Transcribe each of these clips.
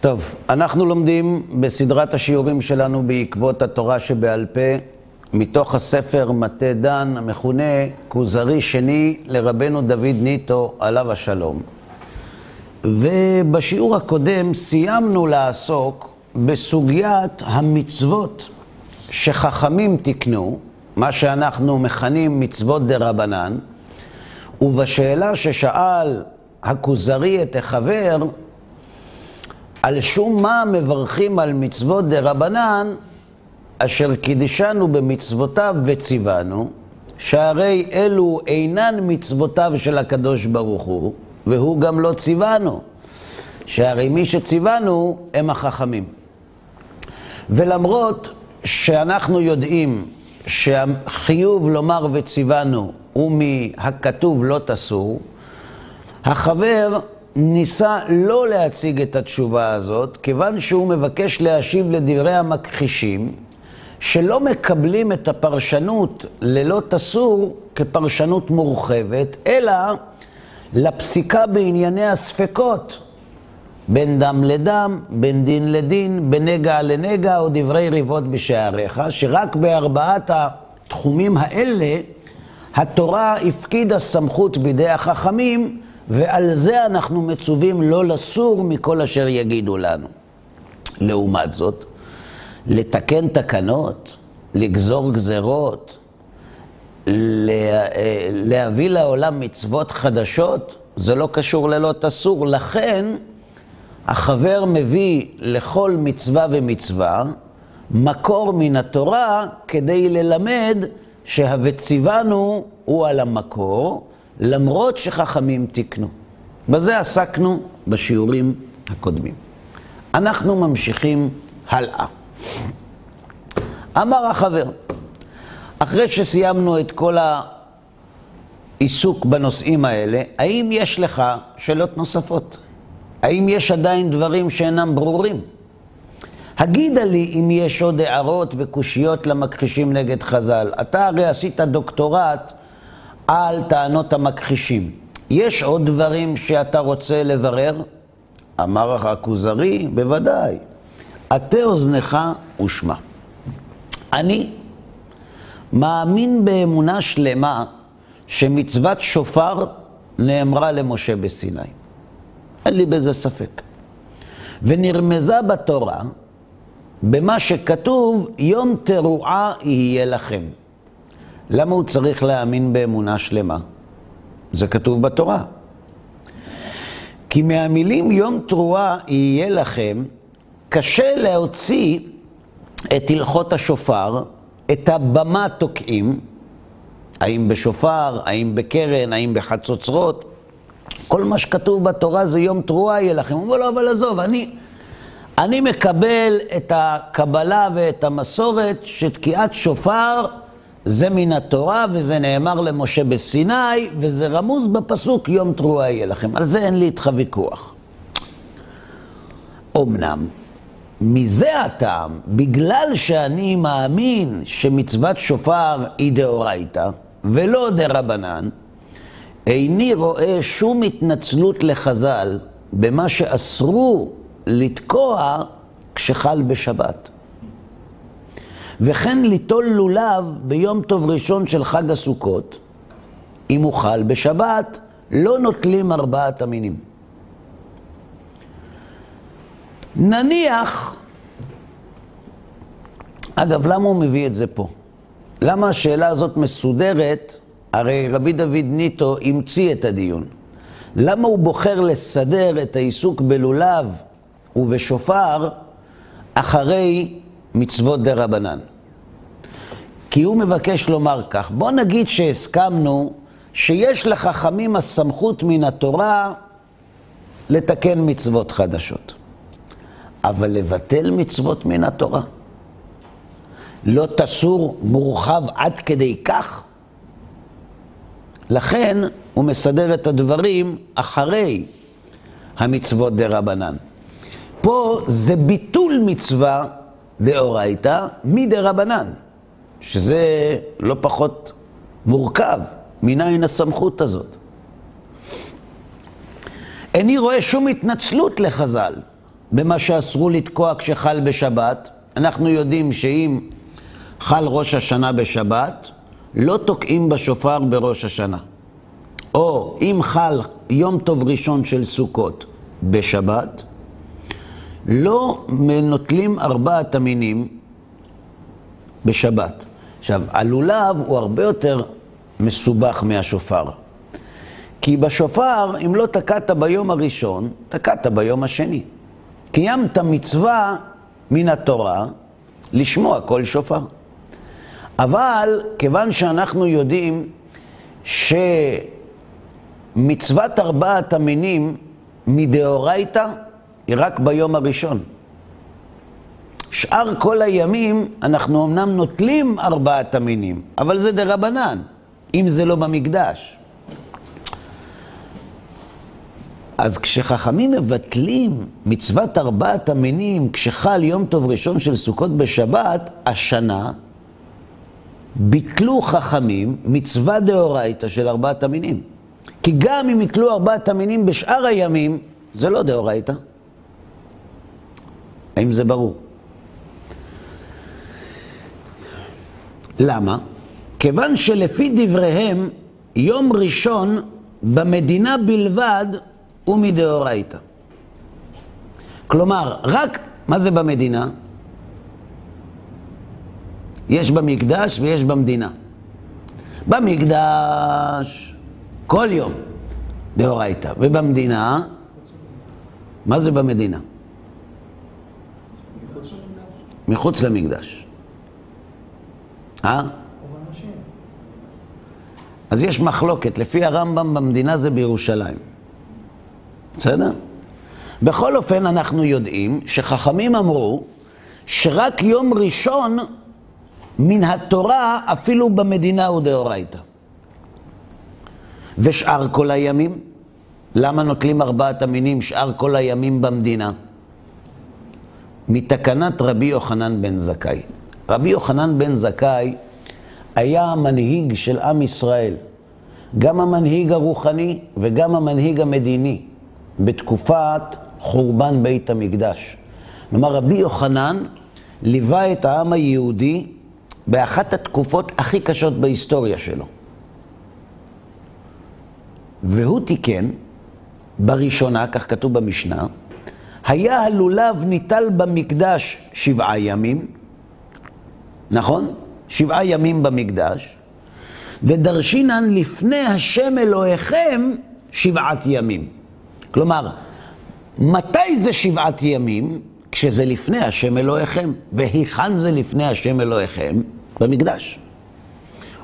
טוב, אנחנו לומדים בסדרת השיעורים שלנו בעקבות התורה שבעל פה, מתוך הספר מטה דן, המכונה כוזרי שני לרבנו דוד ניטו, עליו השלום. ובשיעור הקודם סיימנו לעסוק בסוגיית המצוות שחכמים תיקנו, מה שאנחנו מכנים מצוות דה רבנן, ובשאלה ששאל הכוזרי את החבר, על שום מה מברכים על מצוות דה רבנן, אשר קידשנו במצוותיו וציוונו, שהרי אלו אינן מצוותיו של הקדוש ברוך הוא, והוא גם לא ציוונו, שהרי מי שציוונו הם החכמים. ולמרות שאנחנו יודעים שהחיוב לומר וציוונו הוא מהכתוב לא תסור, החבר ניסה לא להציג את התשובה הזאת, כיוון שהוא מבקש להשיב לדברי המכחישים, שלא מקבלים את הפרשנות ללא תסור כפרשנות מורחבת, אלא לפסיקה בענייני הספקות, בין דם לדם, בין דין לדין, בין נגע לנגע, או דברי ריבות בשעריך, שרק בארבעת התחומים האלה התורה הפקידה סמכות בידי החכמים, ועל זה אנחנו מצווים לא לסור מכל אשר יגידו לנו. לעומת זאת, לתקן תקנות, לגזור גזרות, להביא לעולם מצוות חדשות, זה לא קשור ללא תסור. לכן, החבר מביא לכל מצווה ומצווה מקור מן התורה כדי ללמד שה"וציוונו" הוא על המקור, למרות שחכמים תיקנו. בזה עסקנו בשיעורים הקודמים. אנחנו ממשיכים הלאה. אמר החבר, אחרי שסיימנו את כל העיסוק בנושאים האלה, האם יש לך שאלות נוספות? האם יש עדיין דברים שאינם ברורים? הגידה לי אם יש עוד הערות וקושיות למכחישים נגד חז"ל. אתה הרי עשית דוקטורט על טענות המכחישים. יש עוד דברים שאתה רוצה לברר? אמר הכוזרי, בוודאי. עטה אוזנך ושמע. אני מאמין באמונה שלמה שמצוות שופר נאמרה למשה בסיני. אין לי בזה ספק. ונרמזה בתורה במה שכתוב, יום תרועה יהיה לכם. למה הוא צריך להאמין באמונה שלמה? זה כתוב בתורה. כי מהמילים יום תרועה יהיה לכם, קשה להוציא את הלכות השופר, את הבמה תוקעים, האם בשופר, האם בקרן, האם בחצוצרות, כל מה שכתוב בתורה זה יום תרועה יהיה לכם. הוא אומר לו, אבל עזוב, אני, אני מקבל את הקבלה ואת המסורת שתקיעת שופר זה מן התורה וזה נאמר למשה בסיני וזה רמוז בפסוק יום תרועה יהיה לכם. על זה אין לי איתך ויכוח. אמנם, מזה הטעם, בגלל שאני מאמין שמצוות שופר היא דאורייתא ולא דרבנן, איני רואה שום התנצלות לחז"ל במה שאסרו לתקוע כשחל בשבת. וכן ליטול לולב ביום טוב ראשון של חג הסוכות, אם הוא חל בשבת, לא נוטלים ארבעת המינים. נניח, אגב, למה הוא מביא את זה פה? למה השאלה הזאת מסודרת? הרי רבי דוד ניטו המציא את הדיון. למה הוא בוחר לסדר את העיסוק בלולב ובשופר אחרי מצוות דה רבנן. כי הוא מבקש לומר כך, בוא נגיד שהסכמנו שיש לחכמים הסמכות מן התורה לתקן מצוות חדשות. אבל לבטל מצוות מן התורה? לא תסור מורחב עד כדי כך? לכן הוא מסדר את הדברים אחרי המצוות דה רבנן. פה זה ביטול מצווה דאורייתא מדה רבנן, שזה לא פחות מורכב, מניין הסמכות הזאת. איני רואה שום התנצלות לחז"ל במה שאסרו לתקוע כשחל בשבת. אנחנו יודעים שאם חל ראש השנה בשבת, לא תוקעים בשופר בראש השנה. או אם חל יום טוב ראשון של סוכות בשבת, לא נוטלים ארבעת המינים בשבת. עכשיו, הלולב הוא הרבה יותר מסובך מהשופר. כי בשופר, אם לא תקעת ביום הראשון, תקעת ביום השני. קיימת מצווה מן התורה לשמוע כל שופר. אבל כיוון שאנחנו יודעים שמצוות ארבעת המינים מדאורייתא היא רק ביום הראשון. שאר כל הימים אנחנו אמנם נוטלים ארבעת המינים, אבל זה דרבנן, אם זה לא במקדש. אז כשחכמים מבטלים מצוות ארבעת המינים, כשחל יום טוב ראשון של סוכות בשבת, השנה ביטלו חכמים מצווה דאורייתא של ארבעת המינים. כי גם אם יתלו ארבעת המינים בשאר הימים, זה לא דאורייתא. האם זה ברור? למה? כיוון שלפי דבריהם, יום ראשון במדינה בלבד הוא מדאורייתא. כלומר, רק, מה זה במדינה? יש במקדש ויש במדינה. במקדש, כל יום, דאורייתא. ובמדינה, מה זה במדינה? מחוץ למקדש. אה? אז יש מחלוקת, לפי הרמב"ם במדינה זה בירושלים. בסדר? בכל אופן, אנחנו יודעים שחכמים אמרו שרק יום ראשון מן התורה אפילו במדינה הוא דאורייתא. ושאר כל הימים? למה נוטלים ארבעת המינים שאר כל הימים במדינה? מתקנת רבי יוחנן בן זכאי. רבי יוחנן בן זכאי היה המנהיג של עם ישראל, גם המנהיג הרוחני וגם המנהיג המדיני, בתקופת חורבן בית המקדש. כלומר, רבי יוחנן ליווה את העם היהודי באחת התקופות הכי קשות בהיסטוריה שלו. והוא תיקן, בראשונה, כך כתוב במשנה, היה הלולב ניטל במקדש שבעה ימים, נכון? שבעה ימים במקדש, ודרשינן לפני השם אלוהיכם שבעת ימים. כלומר, מתי זה שבעת ימים? כשזה לפני השם אלוהיכם. והיכן זה לפני השם אלוהיכם? במקדש.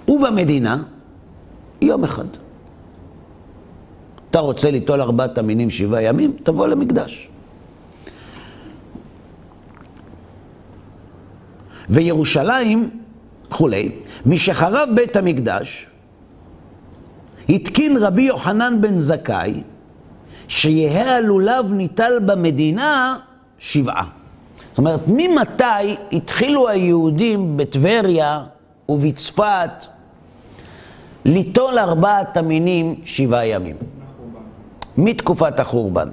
ובמדינה, יום אחד. אתה רוצה ליטול ארבעת המינים שבעה ימים? תבוא למקדש. וירושלים, וכולי, משחרב בית המקדש, התקין רבי יוחנן בן זכאי, שיהא הלולב ניטל במדינה שבעה. זאת אומרת, ממתי התחילו היהודים בטבריה ובצפת ליטול ארבעת המינים שבעה ימים? מתקופת החורבן.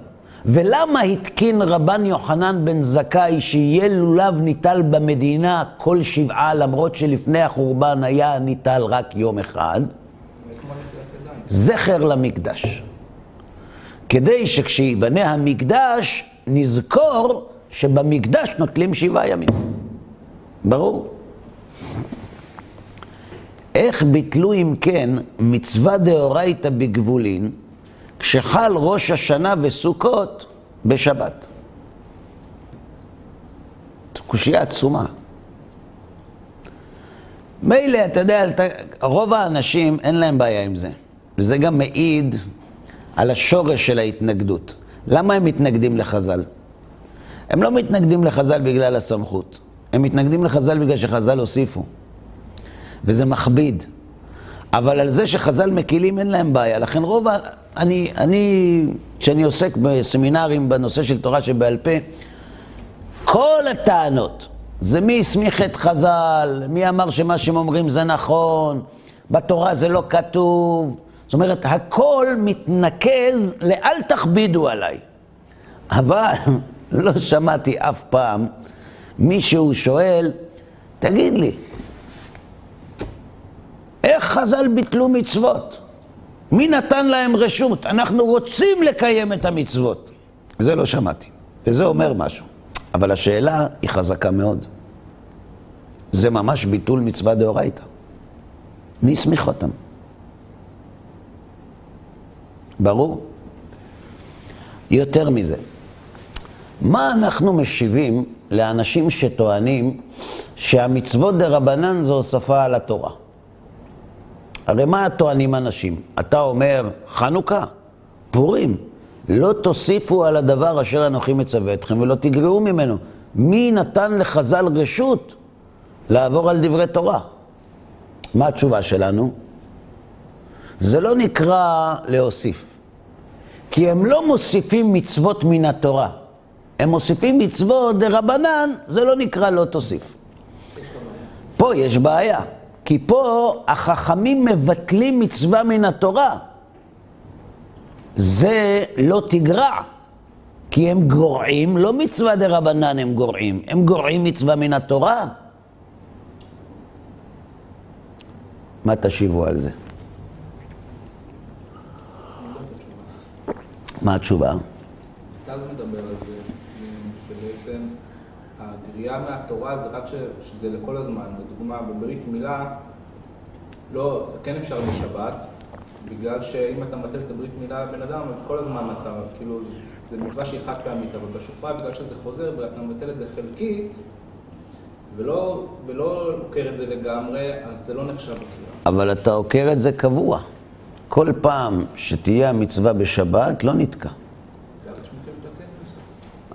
ולמה התקין רבן יוחנן בן זכאי שיהיה לולב ניטל במדינה כל שבעה, למרות שלפני החורבן היה ניטל רק יום אחד? זכר למקדש. כדי שכשייבנה המקדש, נזכור שבמקדש נוטלים שבעה ימים. ברור. איך ביטלו אם כן מצווה דאורייתא בגבולין, כשחל ראש השנה וסוכות בשבת? זו קושייה עצומה. מילא, אתה יודע, רוב האנשים אין להם בעיה עם זה. וזה גם מעיד על השורש של ההתנגדות. למה הם מתנגדים לחז"ל? הם לא מתנגדים לחז"ל בגלל הסמכות, הם מתנגדים לחז"ל בגלל שחז"ל הוסיפו. וזה מכביד. אבל על זה שחז"ל מקילים אין להם בעיה. לכן רוב ה... אני, אני, כשאני עוסק בסמינרים בנושא של תורה שבעל פה, כל הטענות, זה מי הסמיך את חז"ל, מי אמר שמה שהם אומרים זה נכון, בתורה זה לא כתוב. זאת אומרת, הכל מתנקז לאל תכבידו עליי. אבל לא שמעתי אף פעם מישהו שואל, תגיד לי, איך חז"ל ביטלו מצוות? מי נתן להם רשות? אנחנו רוצים לקיים את המצוות. זה לא שמעתי, וזה אומר משהו. אבל השאלה היא חזקה מאוד. זה ממש ביטול מצווה דאורייתא. מי הסמיך אותם? ברור? יותר מזה, מה אנחנו משיבים לאנשים שטוענים שהמצוות דה רבנן זו הוספה על התורה? הרי מה טוענים אנשים? אתה אומר, חנוכה, פורים, לא תוסיפו על הדבר אשר אנוכי מצווה אתכם ולא תגרעו ממנו. מי נתן לחז"ל רשות לעבור על דברי תורה? מה התשובה שלנו? זה לא נקרא להוסיף, כי הם לא מוסיפים מצוות מן התורה. הם מוסיפים מצוות דה רבנן, זה לא נקרא לא תוסיף. פה יש בעיה, כי פה החכמים מבטלים מצווה מן התורה. זה לא תגרע, כי הם גורעים, לא מצווה דה רבנן הם גורעים, הם גורעים מצווה מן התורה. מה תשיבו על זה? מה התשובה? אתה מדבר על זה, הגריעה מהתורה זה רק ש, שזה לכל הזמן. לדוגמה, בברית מילה, לא, כן אפשר בשבת, בגלל שאם אתה מבטל את הברית מילה לבן אדם, אז כל הזמן אתה, כאילו, זה מצווה שהיא חד פעמית, אבל בשופרה, בגלל שזה חוזר, ואתה מבטל את זה חלקית, ולא, ולא עוקר את זה לגמרי, אז זה לא נחשב בקריאה. אבל אתה עוקר את זה קבוע. כל פעם שתהיה המצווה בשבת, לא נתקע.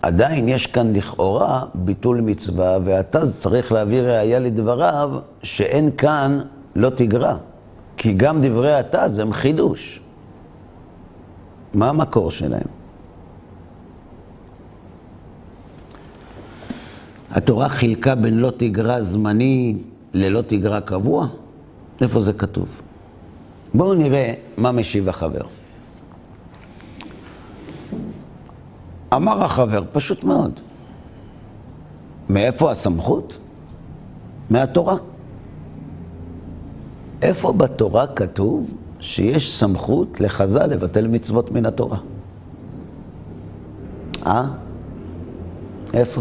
עדיין יש כאן לכאורה ביטול מצווה, ואתה צריך להביא ראייה לדבריו שאין כאן לא תגרע. כי גם דברי התז הם חידוש. מה המקור שלהם? התורה חילקה בין לא תגרע זמני ללא תגרע קבוע? איפה זה כתוב? בואו נראה מה משיב החבר. אמר החבר, פשוט מאוד. מאיפה הסמכות? מהתורה. איפה בתורה כתוב שיש סמכות לחז"ל לבטל מצוות מן התורה? אה? איפה?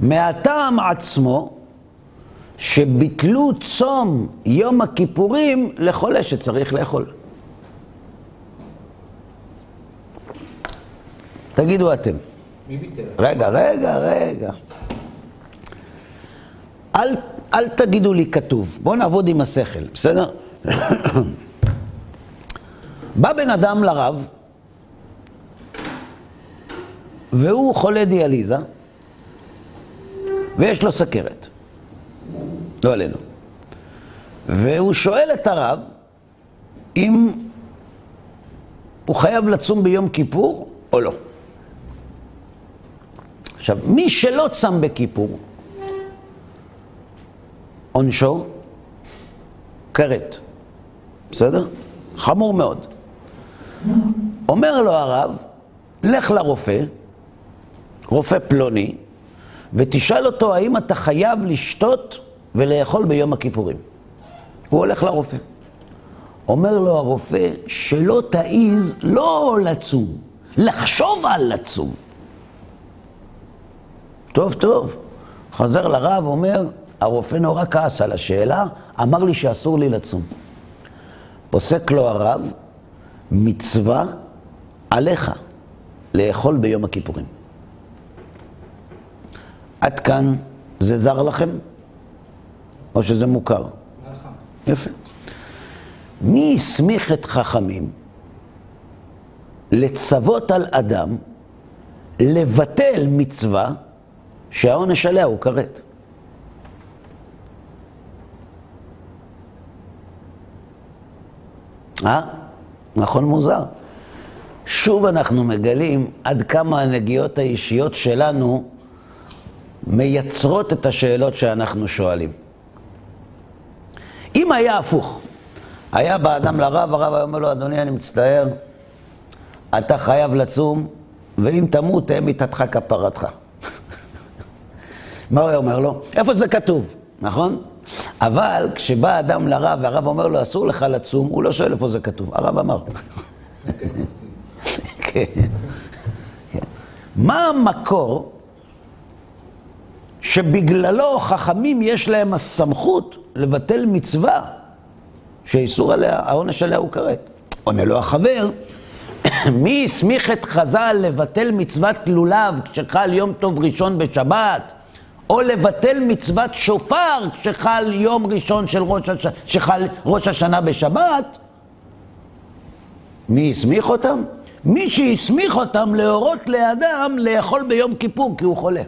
מהטעם עצמו שביטלו צום יום הכיפורים לחולה שצריך לאכול. תגידו אתם. מי ביטל? רגע, רגע, רגע. אל, אל תגידו לי כתוב, בואו נעבוד עם השכל, בסדר? בא בן אדם לרב, והוא חולה דיאליזה, ויש לו סכרת. לא עלינו. והוא שואל את הרב אם הוא חייב לצום ביום כיפור או לא. עכשיו, מי שלא צם בכיפור, עונשו כרת. בסדר? חמור מאוד. אומר לו הרב, לך לרופא, רופא פלוני, ותשאל אותו האם אתה חייב לשתות ולאכול ביום הכיפורים. הוא הולך לרופא. אומר לו הרופא שלא תעיז לא לצום, לחשוב על לצום. טוב, טוב. חוזר לרב, אומר, הרופא נורא כעס על השאלה, אמר לי שאסור לי לצום. פוסק לו הרב, מצווה עליך לאכול ביום הכיפורים. עד כאן זה זר לכם? או שזה מוכר? יפה. מי הסמיך את חכמים לצוות על אדם לבטל מצווה שהעונש עליה הוא כרת? אה? נכון מוזר. שוב אנחנו מגלים עד כמה הנגיעות האישיות שלנו מייצרות את השאלות שאנחנו שואלים. אם היה הפוך, היה בא אדם לרב, הרב היה אומר לו, אדוני, אני מצטער, אתה חייב לצום, ואם תמות, תהיה מיתתך כפרתך. מה הוא אומר לו? איפה זה כתוב, נכון? אבל כשבא אדם לרב והרב אומר לו, אסור לך לצום, הוא לא שואל איפה זה כתוב, הרב אמר. כן. מה המקור שבגללו חכמים יש להם הסמכות לבטל מצווה שאיסור עליה, העונש עליה הוא כרת? עונה לו החבר, מי הסמיך את חז"ל לבטל מצוות לולב כשחל יום טוב ראשון בשבת? או לבטל מצוות שופר כשחל יום ראשון של ראש, הש... שחל ראש השנה בשבת, מי הסמיך אותם? מי שהסמיך אותם להורות לאדם לאכול ביום כיפור כי הוא חולה.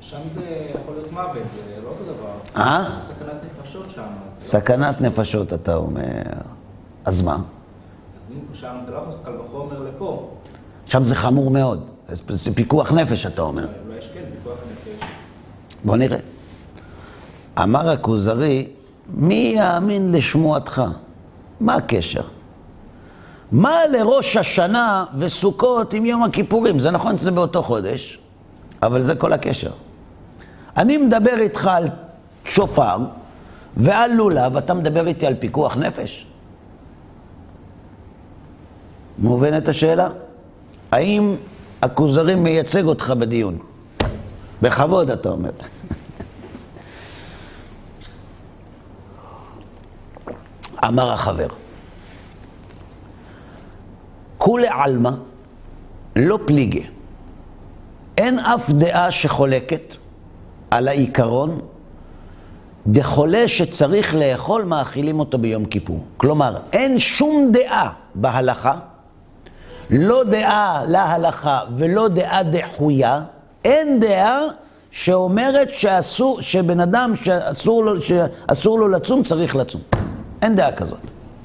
שם זה יכול להיות מוות, זה לא אותו דבר. אה? סכנת נפשות שם. סכנת נפשות, אתה אומר. אז מה? שם אתה לא יכול לעשות קל וחומר לפה. שם זה חמור מאוד. זה פיקוח נפש, אתה אומר. אולי יש כן פיקוח נפש. בוא נראה. אמר הכוזרי, מי יאמין לשמועתך? מה הקשר? מה לראש השנה וסוכות עם יום הכיפורים? זה נכון שזה באותו חודש, אבל זה כל הקשר. אני מדבר איתך על שופר ועל לולב, אתה מדבר איתי על פיקוח נפש? מובנת השאלה? האם הכוזרי מייצג אותך בדיון? בכבוד, אתה אומר. אמר החבר, כולי עלמא, לא פליגה. אין אף דעה שחולקת על העיקרון דחולה שצריך לאכול, מאכילים אותו ביום כיפור. כלומר, אין שום דעה בהלכה, לא דעה להלכה ולא דעה דחויה, אין דעה שאומרת שאסור, שבן אדם שאסור לו, שאסור לו לצום, צריך לצום. אין דעה כזאת.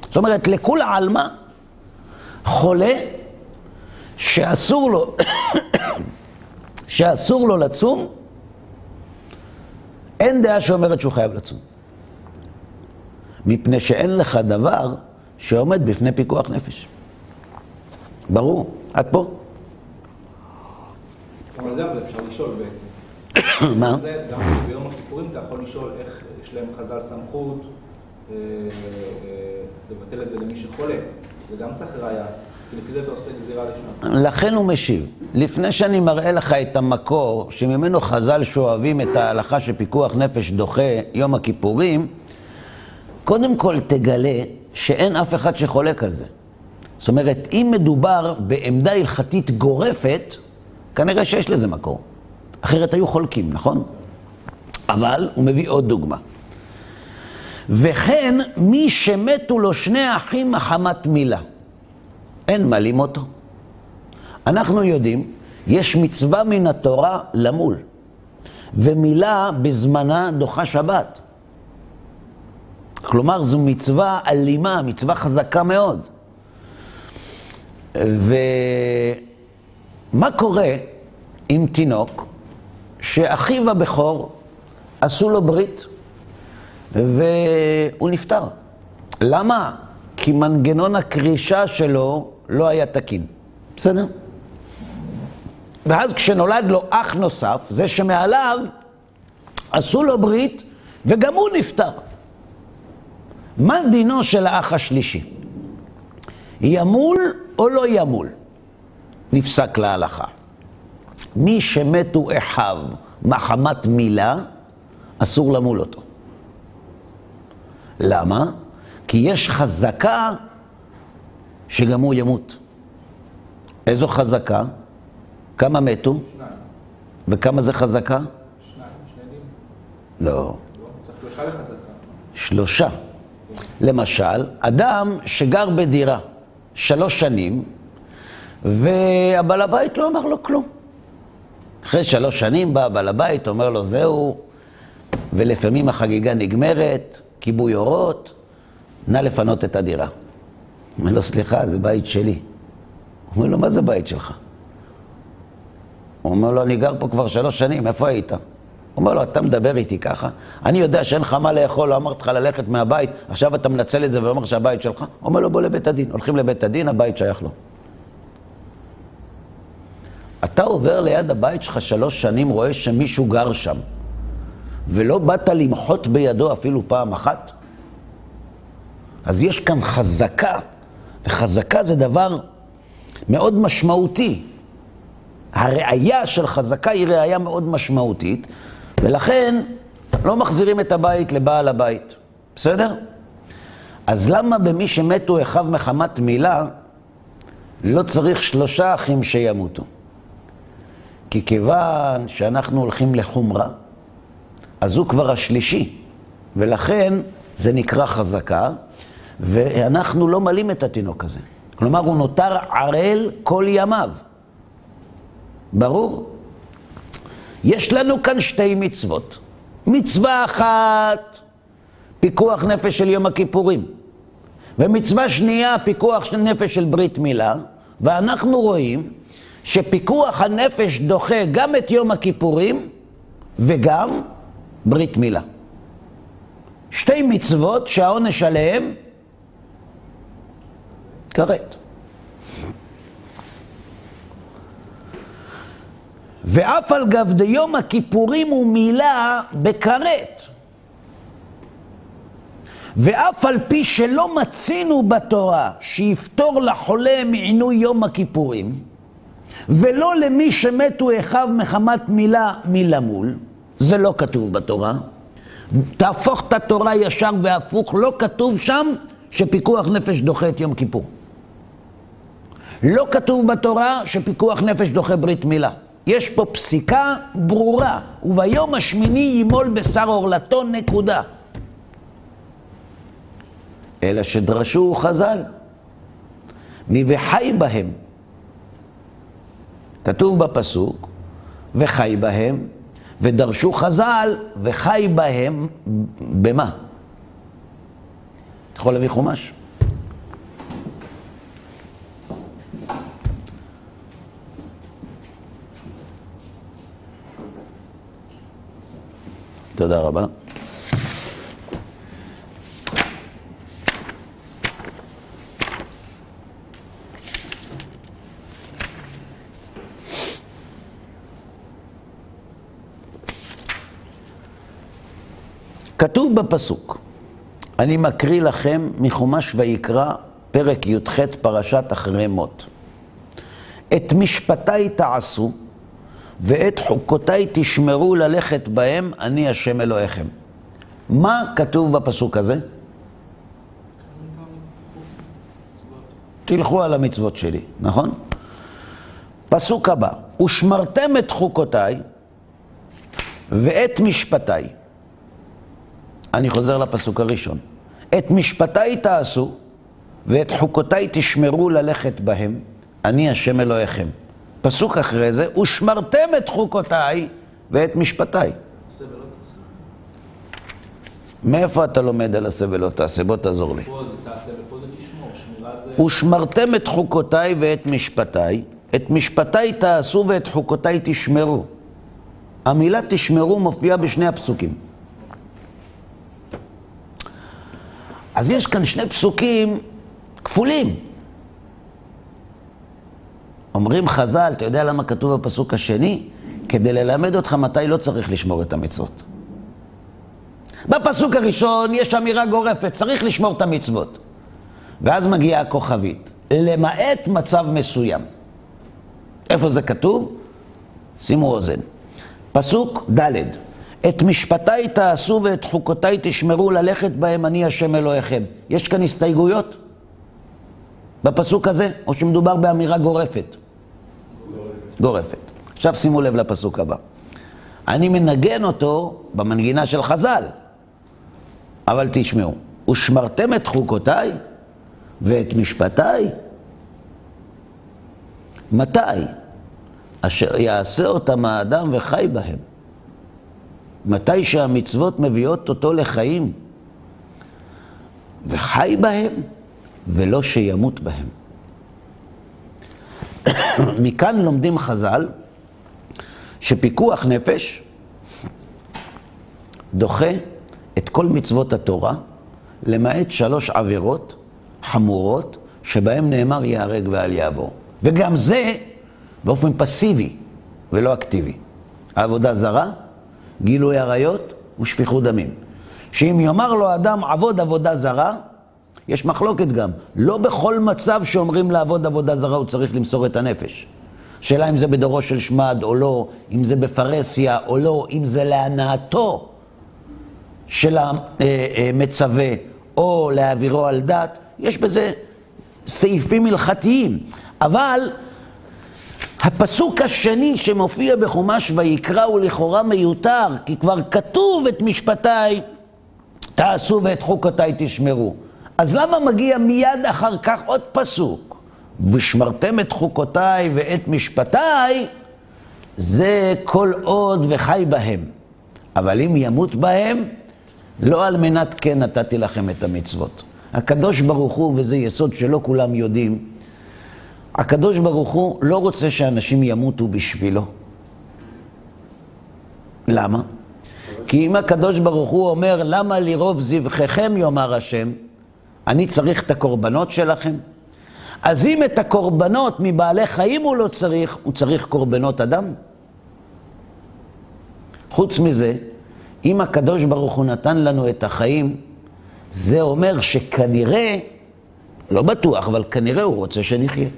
זאת אומרת, לכול עלמא, חולה שאסור לו, שאסור לו לצום, אין דעה שאומרת שהוא חייב לצום. מפני שאין לך דבר שעומד בפני פיקוח נפש. ברור, עד פה. אבל זה אבל אפשר לשאול בעצם. מה? גם ביום הכיפורים אתה יכול לשאול איך יש להם חז"ל סמכות לבטל את זה למי שחולה. זה גם צריך ראייה. לכן הוא משיב. לפני שאני מראה לך את המקור שממנו חז"ל שואבים את ההלכה שפיקוח נפש דוחה יום הכיפורים, קודם כל תגלה שאין אף אחד שחולק על זה. זאת אומרת, אם מדובר בעמדה הלכתית גורפת, כנראה שיש לזה מקור. אחרת היו חולקים, נכון? אבל הוא מביא עוד דוגמה. וכן, מי שמתו לו שני אחים מחמת מילה. אין מלים אותו. אנחנו יודעים, יש מצווה מן התורה למול, ומילה בזמנה דוחה שבת. כלומר, זו מצווה אלימה, מצווה חזקה מאוד. ומה קורה עם תינוק שאחיו הבכור עשו לו ברית והוא נפטר? למה? כי מנגנון הקרישה שלו לא היה תקין. בסדר? ואז כשנולד לו אח נוסף, זה שמעליו עשו לו ברית וגם הוא נפטר. מה דינו של האח השלישי? ימול או לא ימול? נפסק להלכה. מי שמתו אחיו מחמת מילה, אסור למול אותו. למה? כי יש חזקה שגם הוא ימות. איזו חזקה? כמה מתו? שניים. וכמה זה חזקה? שניים. לא. לא, צריך שלושה לחזקה. שלושה. למשל, אדם שגר בדירה שלוש שנים, והבעל הבית לא אמר לו כלום. אחרי שלוש שנים בא הבעל הבית, אומר לו, זהו, ולפעמים החגיגה נגמרת, כיבוי אורות, נא לפנות את הדירה. אומר לו, סליחה, זה בית שלי. אומר לו, מה זה בית שלך? הוא אומר לו, אני גר פה כבר שלוש שנים, איפה היית? הוא אומר לו, אתה מדבר איתי ככה? אני יודע שאין לך מה לאכול, לא אמרתי לך ללכת מהבית, עכשיו אתה מנצל את זה ואומר שהבית שלך? הוא אומר לו, בוא לבית הדין. הולכים לבית הדין, הבית שייך לו. אתה עובר ליד הבית שלך שלוש שנים, רואה שמישהו גר שם, ולא באת למחות בידו אפילו פעם אחת? אז יש כאן חזקה, וחזקה זה דבר מאוד משמעותי. הראייה של חזקה היא ראייה מאוד משמעותית, ולכן לא מחזירים את הבית לבעל הבית, בסדר? אז למה במי שמתו אחיו מחמת מילה, לא צריך שלושה אחים שימותו? כי כיוון שאנחנו הולכים לחומרה, אז הוא כבר השלישי, ולכן זה נקרא חזקה, ואנחנו לא מלאים את התינוק הזה. כלומר, הוא נותר ערל כל ימיו. ברור? יש לנו כאן שתי מצוות. מצווה אחת, פיקוח נפש של יום הכיפורים. ומצווה שנייה, פיקוח נפש של ברית מילה. ואנחנו רואים שפיקוח הנפש דוחה גם את יום הכיפורים וגם ברית מילה. שתי מצוות שהעונש עליהן כרת. ואף על גב דיום הכיפורים הוא מילה בכרת. ואף על פי שלא מצינו בתורה שיפתור לחולה מעינוי יום הכיפורים, ולא למי שמתו אחיו מחמת מילה מלמול, זה לא כתוב בתורה. תהפוך את התורה ישר והפוך, לא כתוב שם שפיקוח נפש דוחה את יום כיפור. לא כתוב בתורה שפיקוח נפש דוחה ברית מילה. יש פה פסיקה ברורה, וביום השמיני ימול בשר עורלתו, נקודה. אלא שדרשו חז"ל, מי וחי בהם. כתוב בפסוק, וחי בהם, ודרשו חז"ל, וחי בהם, במה? אתה יכול להביא חומש? תודה רבה. כתוב בפסוק, אני מקריא לכם מחומש ויקרא, פרק י"ח, פרשת אחרי מות. את משפטיי תעשו, ואת חוקותיי תשמרו ללכת בהם, אני השם אלוהיכם. מה כתוב בפסוק הזה? תלכו על המצוות שלי, נכון? פסוק הבא, ושמרתם את חוקותיי ואת משפטיי. אני חוזר לפסוק הראשון. את משפטיי תעשו ואת חוקותיי תשמרו ללכת בהם, אני השם אלוהיכם. פסוק אחרי זה, ושמרתם את חוקותיי ואת משפטיי. מאיפה אתה לומד על עשה ולא תעשה? בוא תעזור לי. ושמרתם את חוקותיי ואת משפטיי, את משפטיי תעשו ואת חוקותיי תשמרו. המילה תשמרו מופיעה בשני הפסוקים. אז יש כאן שני פסוקים כפולים. אומרים חז"ל, אתה יודע למה כתוב בפסוק השני? כדי ללמד אותך מתי לא צריך לשמור את המצוות. בפסוק הראשון יש אמירה גורפת, צריך לשמור את המצוות. ואז מגיעה הכוכבית, למעט מצב מסוים. איפה זה כתוב? שימו אוזן. פסוק ד' את משפטיי תעשו ואת חוקותיי תשמרו ללכת בהם אני השם אלוהיכם. יש כאן הסתייגויות בפסוק הזה, או שמדובר באמירה גורפת? גורפת. גורפת. עכשיו שימו לב לפסוק הבא. אני מנגן אותו במנגינה של חז"ל, אבל תשמעו, ושמרתם את חוקותיי ואת משפטיי, מתי? אשר יעשה אותם האדם וחי בהם. מתי שהמצוות מביאות אותו לחיים, וחי בהם, ולא שימות בהם. מכאן לומדים חז"ל שפיקוח נפש דוחה את כל מצוות התורה, למעט שלוש עבירות חמורות, שבהן נאמר ייהרג ואל יעבור. וגם זה באופן פסיבי ולא אקטיבי. עבודה זרה, גילוי עריות ושפיכות דמים. שאם יאמר לו אדם עבוד עבודה זרה, יש מחלוקת גם. לא בכל מצב שאומרים לעבוד עבודה זרה הוא צריך למסור את הנפש. שאלה אם זה בדורו של שמד או לא, אם זה בפרהסיה או לא, אם זה להנאתו של המצווה או להעבירו על דת, יש בזה סעיפים הלכתיים. אבל הפסוק השני שמופיע בחומש ויקרא הוא לכאורה מיותר, כי כבר כתוב את משפטיי תעשו ואת חוקותיי תשמרו. אז למה מגיע מיד אחר כך עוד פסוק? ושמרתם את חוקותיי ואת משפטיי, זה כל עוד וחי בהם. אבל אם ימות בהם, לא על מנת כן נתתי לכם את המצוות. הקדוש ברוך הוא, וזה יסוד שלא כולם יודעים, הקדוש ברוך הוא לא רוצה שאנשים ימותו בשבילו. למה? כי אם הקדוש ברוך הוא אומר, למה לרוב זבחיכם יאמר השם, אני צריך את הקורבנות שלכם? אז אם את הקורבנות מבעלי חיים הוא לא צריך, הוא צריך קורבנות אדם. חוץ מזה, אם הקדוש ברוך הוא נתן לנו את החיים, זה אומר שכנראה, לא בטוח, אבל כנראה הוא רוצה שנחיה.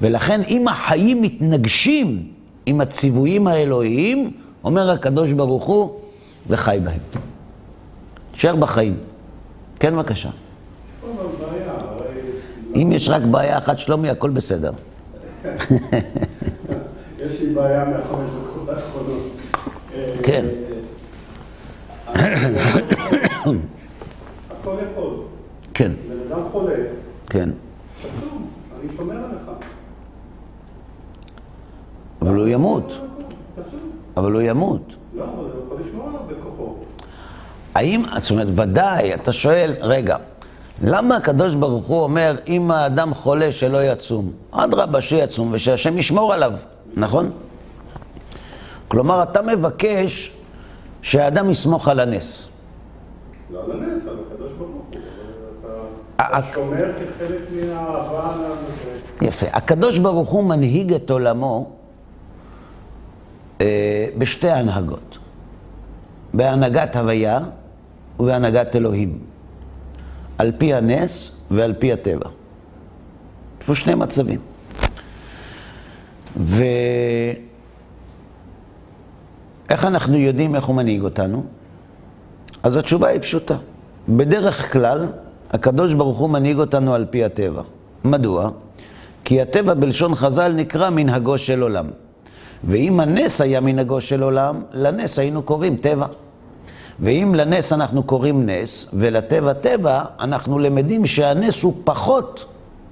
ולכן אם החיים מתנגשים עם הציוויים האלוהיים, אומר הקדוש ברוך הוא, וחי בהם. תשאר בחיים. כן, בבקשה. אם יש רק בעיה אחת, שלומי, הכל בסדר. יש לי בעיה מהחמש דקות האחרונות. כן. הכל יכול. כן, בן אדם חולה, כן. עצום, אני שומר עליך. אבל הוא ימות. אבל הוא ימות. לא, הוא יכול לשמור עליו בכוחו. האם, זאת אומרת, ודאי, אתה שואל, רגע, למה הקדוש ברוך הוא אומר, אם האדם חולה שלא יצום? אדרבה, שיצום ושהשם ישמור עליו, נכון? כלומר, אתה מבקש שהאדם יסמוך על הנס. לא על הנס, על הקדוש ברוך הוא. אתה שומר כחלק מהאהבה לנושא. יפה. הקדוש ברוך הוא מנהיג את עולמו בשתי הנהגות. בהנהגת הוויה ובהנהגת אלוהים. על פי הנס ועל פי הטבע. יש פה שני מצבים. ואיך אנחנו יודעים איך הוא מנהיג אותנו? אז התשובה היא פשוטה. בדרך כלל, הקדוש ברוך הוא מנהיג אותנו על פי הטבע. מדוע? כי הטבע בלשון חז"ל נקרא מנהגו של עולם. ואם הנס היה מנהגו של עולם, לנס היינו קוראים טבע. ואם לנס אנחנו קוראים נס, ולטבע טבע, אנחנו למדים שהנס הוא פחות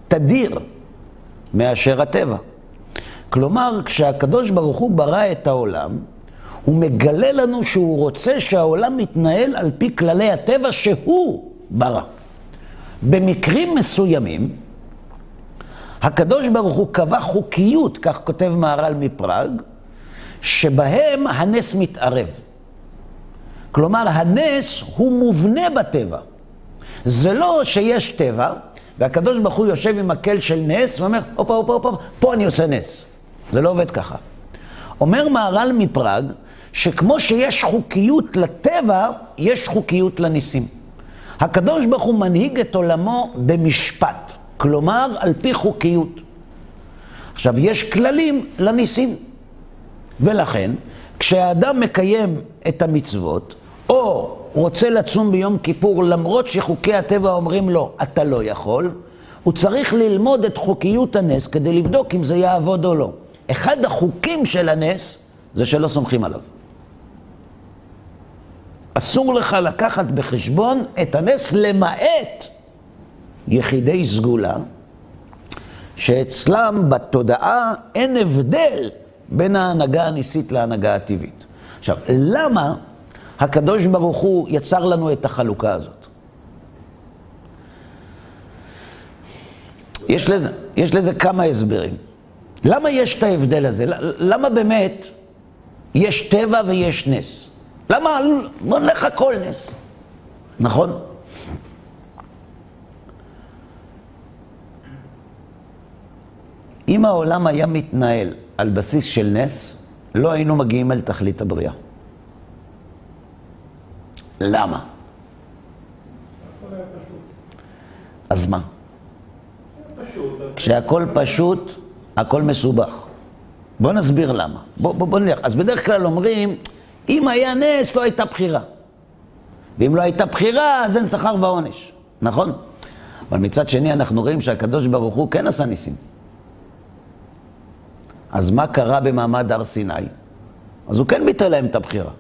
תדיר מאשר הטבע. כלומר, כשהקדוש ברוך הוא ברא את העולם, הוא מגלה לנו שהוא רוצה שהעולם מתנהל על פי כללי הטבע שהוא ברא. במקרים מסוימים, הקדוש ברוך הוא קבע חוקיות, כך כותב מהר"ל מפראג, שבהם הנס מתערב. כלומר, הנס הוא מובנה בטבע. זה לא שיש טבע, והקדוש ברוך הוא יושב עם מקל של נס ואומר, הופה, הופה, הופה, פה אני עושה נס. זה לא עובד ככה. אומר מהר"ל מפראג, שכמו שיש חוקיות לטבע, יש חוקיות לניסים. הקדוש ברוך הוא מנהיג את עולמו במשפט, כלומר, על פי חוקיות. עכשיו, יש כללים לניסים. ולכן, כשהאדם מקיים את המצוות, או רוצה לצום ביום כיפור, למרות שחוקי הטבע אומרים לו, אתה לא יכול, הוא צריך ללמוד את חוקיות הנס כדי לבדוק אם זה יעבוד או לא. אחד החוקים של הנס זה שלא סומכים עליו. אסור לך לקחת בחשבון את הנס למעט יחידי סגולה, שאצלם בתודעה אין הבדל בין ההנהגה הניסית להנהגה הטבעית. עכשיו, למה הקדוש ברוך הוא יצר לנו את החלוקה הזאת? יש לזה, יש לזה כמה הסברים. למה יש את ההבדל הזה? למה באמת יש טבע ויש נס? למה? בוא נלך הכל נס, נכון? אם העולם היה מתנהל על בסיס של נס, לא היינו מגיעים אל תכלית הבריאה. למה? אז מה? כשהכל פשוט, הכל מסובך. בוא נסביר למה. בוא, בוא, בוא נלך. אז בדרך כלל אומרים, אם היה נס, לא הייתה בחירה. ואם לא הייתה בחירה, אז אין שכר ועונש. נכון? אבל מצד שני, אנחנו רואים שהקדוש ברוך הוא כן עשה ניסים. אז מה קרה במעמד הר סיני? אז הוא כן ביטל להם את הבחירה.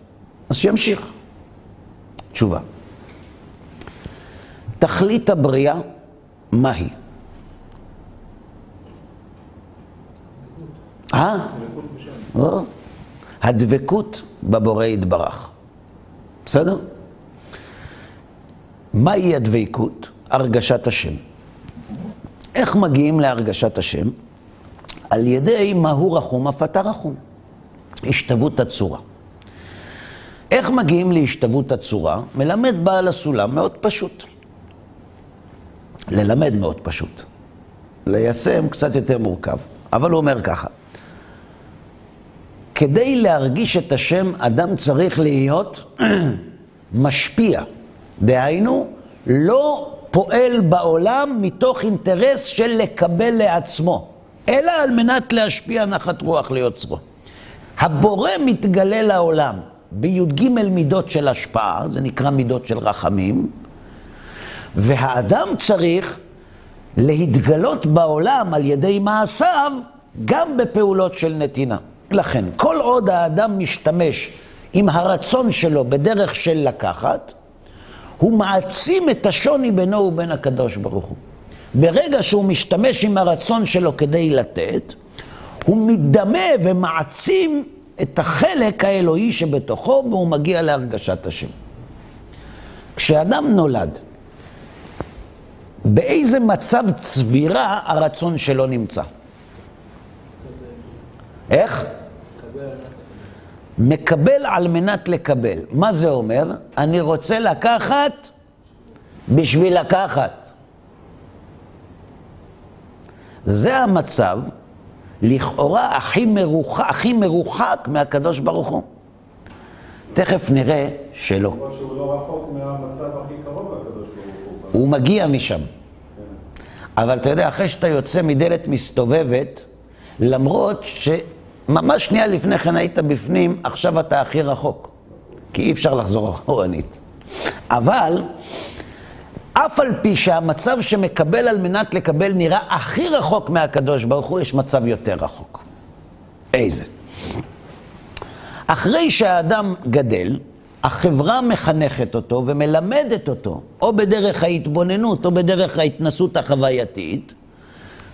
אז שימשיך. תשובה. תכלית הבריאה, מהי? אה? לא. הדבקות בבורא יתברך. בסדר? מהי הדבקות? הרגשת השם. איך מגיעים להרגשת השם? על ידי מהו רחום אף אתה רחום. השתוות הצורה. איך מגיעים להשתוות הצורה? מלמד בעל הסולם מאוד פשוט. ללמד מאוד פשוט. ליישם קצת יותר מורכב. אבל הוא אומר ככה, כדי להרגיש את השם, אדם צריך להיות משפיע. דהיינו, לא פועל בעולם מתוך אינטרס של לקבל לעצמו, אלא על מנת להשפיע נחת רוח ליוצרו. הבורא מתגלה לעולם בי"ג מידות של השפעה, זה נקרא מידות של רחמים, והאדם צריך להתגלות בעולם על ידי מעשיו גם בפעולות של נתינה. לכן, כל עוד האדם משתמש עם הרצון שלו בדרך של לקחת, הוא מעצים את השוני בינו ובין הקדוש ברוך הוא. ברגע שהוא משתמש עם הרצון שלו כדי לתת, הוא מדמה ומעצים את החלק האלוהי שבתוכו והוא מגיע להרגשת השם. כשאדם נולד, באיזה מצב צבירה הרצון שלו נמצא? איך? מקבל על מנת לקבל. מה זה אומר? אני רוצה לקחת בשביל לקחת. זה המצב לכאורה הכי מרוחק, הכי מרוחק מהקדוש ברוך הוא. תכף נראה שלא. שהוא לא רחוק מהמצב הכי קרוב לקדוש ברוך הוא. הוא מגיע משם. אבל אתה יודע, אחרי שאתה יוצא מדלת מסתובבת, למרות שממש שנייה לפני כן היית בפנים, עכשיו אתה הכי רחוק. כי אי אפשר לחזור אחורנית. אבל, אף על פי שהמצב שמקבל על מנת לקבל נראה הכי רחוק מהקדוש ברוך הוא, יש מצב יותר רחוק. איזה? אחרי שהאדם גדל, החברה מחנכת אותו ומלמדת אותו, או בדרך ההתבוננות או בדרך ההתנסות החווייתית,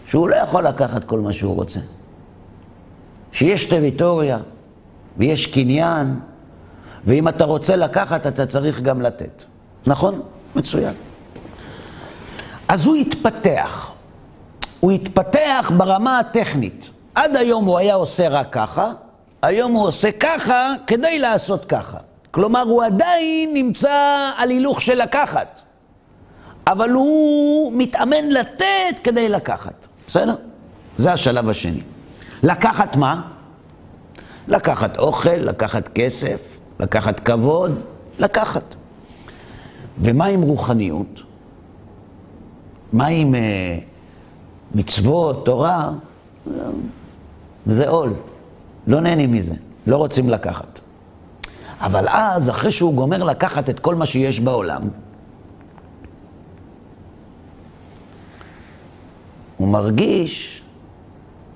שהוא לא יכול לקחת כל מה שהוא רוצה. שיש טריטוריה ויש קניין, ואם אתה רוצה לקחת, אתה צריך גם לתת. נכון? מצוין. אז הוא התפתח. הוא התפתח ברמה הטכנית. עד היום הוא היה עושה רק ככה, היום הוא עושה ככה כדי לעשות ככה. כלומר, הוא עדיין נמצא על הילוך של לקחת, אבל הוא מתאמן לתת כדי לקחת. בסדר? זה השלב השני. לקחת מה? לקחת אוכל, לקחת כסף, לקחת כבוד, לקחת. ומה עם רוחניות? מה עם אה, מצוות, תורה? זה עול. לא נהנים מזה, לא רוצים לקחת. אבל אז, אחרי שהוא גומר לקחת את כל מה שיש בעולם, הוא מרגיש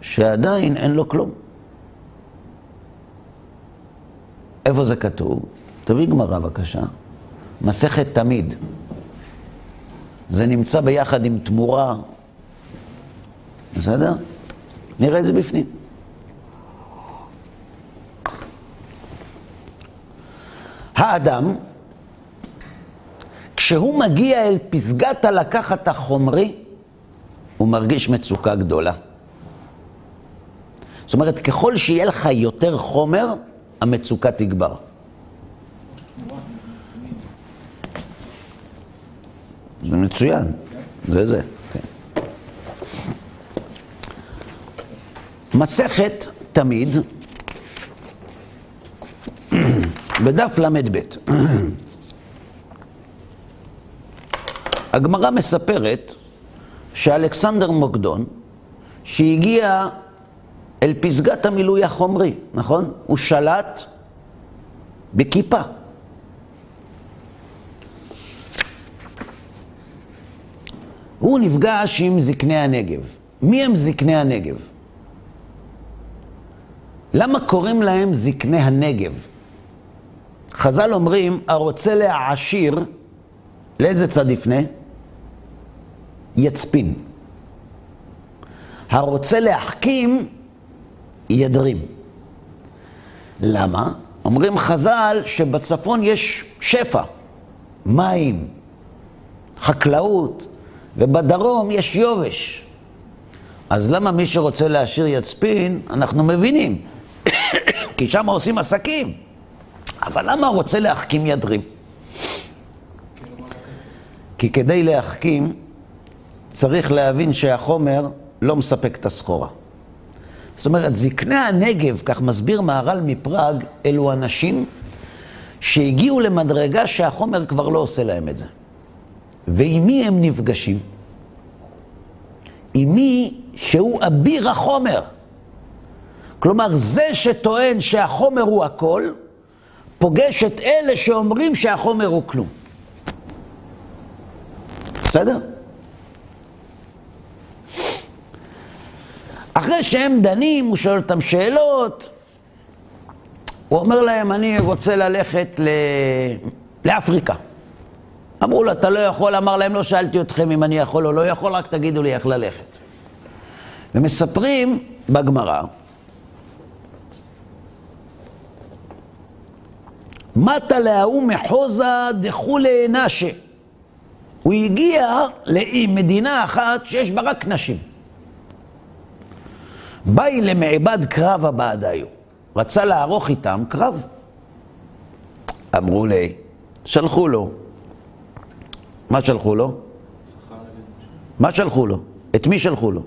שעדיין אין לו כלום. איפה זה כתוב? תביא גמרא בבקשה. מסכת תמיד. זה נמצא ביחד עם תמורה. בסדר? נראה את זה בפנים. האדם, כשהוא מגיע אל פסגת הלקחת החומרי, הוא מרגיש מצוקה גדולה. זאת אומרת, ככל שיהיה לך יותר חומר, המצוקה תגבר. זה מצוין, זה זה. כן. מסכת תמיד, בדף ל"ב. הגמרא מספרת שאלכסנדר מוקדון, שהגיע אל פסגת המילוי החומרי, נכון? הוא שלט בכיפה. הוא נפגש עם זקני הנגב. מי הם זקני הנגב? למה קוראים להם זקני הנגב? חז"ל אומרים, הרוצה להעשיר, לאיזה צד יפנה? יצפין. הרוצה להחכים, ידרים. למה? אומרים חז"ל שבצפון יש שפע, מים, חקלאות, ובדרום יש יובש. אז למה מי שרוצה להשאיר יצפין, אנחנו מבינים, כי שם עושים עסקים. אבל למה רוצה להחכים ידרים? כי כדי להחכים, צריך להבין שהחומר לא מספק את הסחורה. זאת אומרת, זקני הנגב, כך מסביר מהר"ל מפראג, אלו אנשים שהגיעו למדרגה שהחומר כבר לא עושה להם את זה. ועם מי הם נפגשים? עם מי שהוא אביר החומר. כלומר, זה שטוען שהחומר הוא הכל, פוגש את אלה שאומרים שהחומר הוא כלום. בסדר? אחרי שהם דנים, הוא שואל אותם שאלות, הוא אומר להם, אני רוצה ללכת ל... לאפריקה. אמרו לו, אתה לא יכול, אמר להם, לא שאלתי אתכם אם אני יכול או לא יכול, רק תגידו לי איך ללכת. ומספרים בגמרא, מטה להוא מחוזה דכולי נשה. הוא הגיע למדינה אחת שיש בה רק נשים. באי למעבד קרב הבעדיו. רצה לערוך איתם קרב. אמרו לי, שלחו לו. מה שלחו לו? מה שלחו לו? את מי שלחו לו?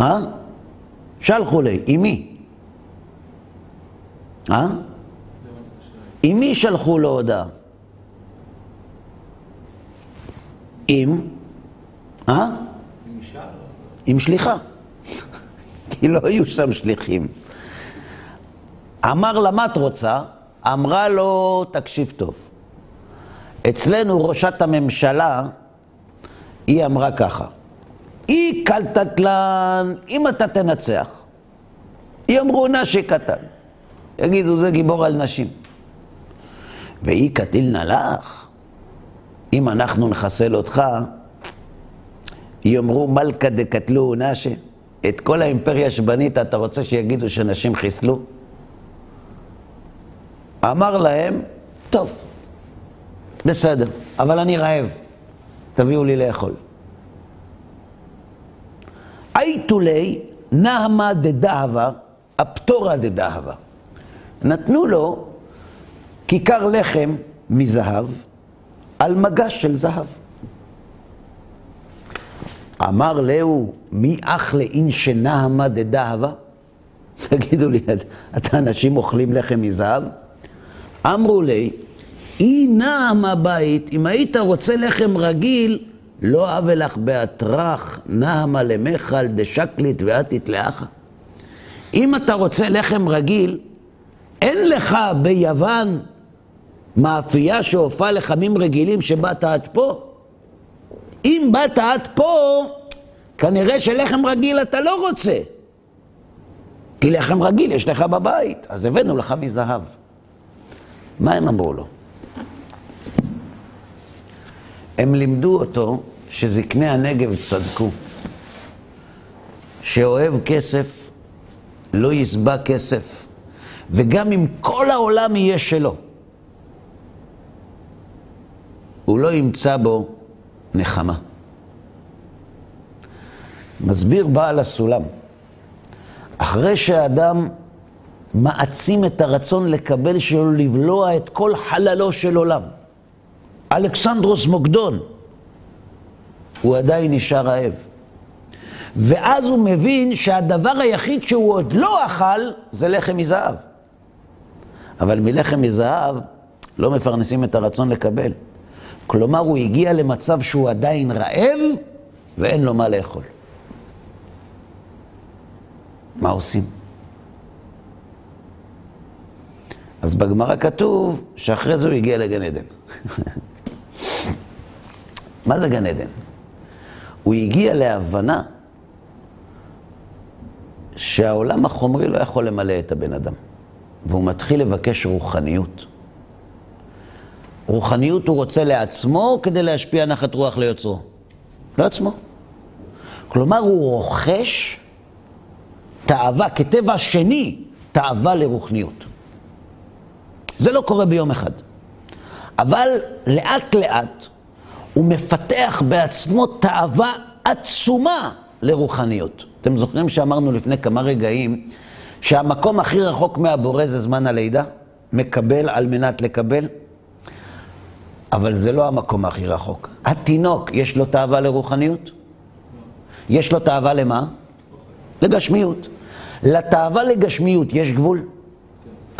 אה? שלחו לי, עם מי? אה? עם מי שלחו לו הודעה? עם? אה? עם שליחה. כי לא היו שם שליחים. אמר לה, מה את רוצה? אמרה לו, תקשיב טוב. אצלנו ראשת הממשלה, היא אמרה ככה, אי קלטתלן, אם אתה תנצח, יאמרו נשי קטן. יגידו, זה גיבור על נשים. ואי קטיל נלך, אם אנחנו נחסל אותך, יאמרו מלכה דקטלו נשי. את כל האימפריה שבנית, אתה רוצה שיגידו שנשים חיסלו? אמר להם, טוב, בסדר, אבל אני רעב, תביאו לי לאכול. אייטולי נהמה דדהבה, הפטורה דדהבה. נתנו לו כיכר לחם מזהב על מגש של זהב. אמר להו, מי אך לאין שנהמה דדהבה? תגידו לי, אתה אנשים אוכלים לחם מזהב? אמרו לי, אי נעם הבית, אם היית רוצה לחם רגיל, לא אבה לך באטרח, נעמה למיכל דשקלית ואתית לאחה. אם אתה רוצה לחם רגיל, אין לך ביוון מאפייה שהופעה לחמים רגילים שבאת עד פה. אם באת עד פה, כנראה שלחם רגיל אתה לא רוצה. כי לחם רגיל יש לך בבית, אז הבאנו לך מזהב. מה הם אמרו לו? הם לימדו אותו שזקני הנגב צדקו, שאוהב כסף לא יסבע כסף, וגם אם כל העולם יהיה שלו, הוא לא ימצא בו נחמה. מסביר בעל הסולם, אחרי שהאדם מעצים את הרצון לקבל שלו, לבלוע את כל חללו של עולם, אלכסנדרוס מוקדון, הוא עדיין נשאר רעב. ואז הוא מבין שהדבר היחיד שהוא עוד לא אכל זה לחם מזהב. אבל מלחם מזהב לא מפרנסים את הרצון לקבל. כלומר, הוא הגיע למצב שהוא עדיין רעב ואין לו מה לאכול. מה עושים? אז בגמרא כתוב שאחרי זה הוא הגיע לגן עדן. מה זה גן עדן? הוא הגיע להבנה שהעולם החומרי לא יכול למלא את הבן אדם, והוא מתחיל לבקש רוחניות. רוחניות הוא רוצה לעצמו כדי להשפיע נחת רוח ליוצרו. לעצמו. כלומר, הוא רוכש תאווה, כטבע שני, תאווה לרוחניות. זה לא קורה ביום אחד. אבל לאט לאט הוא מפתח בעצמו תאווה עצומה לרוחניות. אתם זוכרים שאמרנו לפני כמה רגעים שהמקום הכי רחוק מהבורא זה זמן הלידה? מקבל על מנת לקבל? אבל זה לא המקום הכי רחוק. התינוק, יש לו תאווה לרוחניות? יש לו תאווה למה? לגשמיות. לתאווה לגשמיות יש גבול?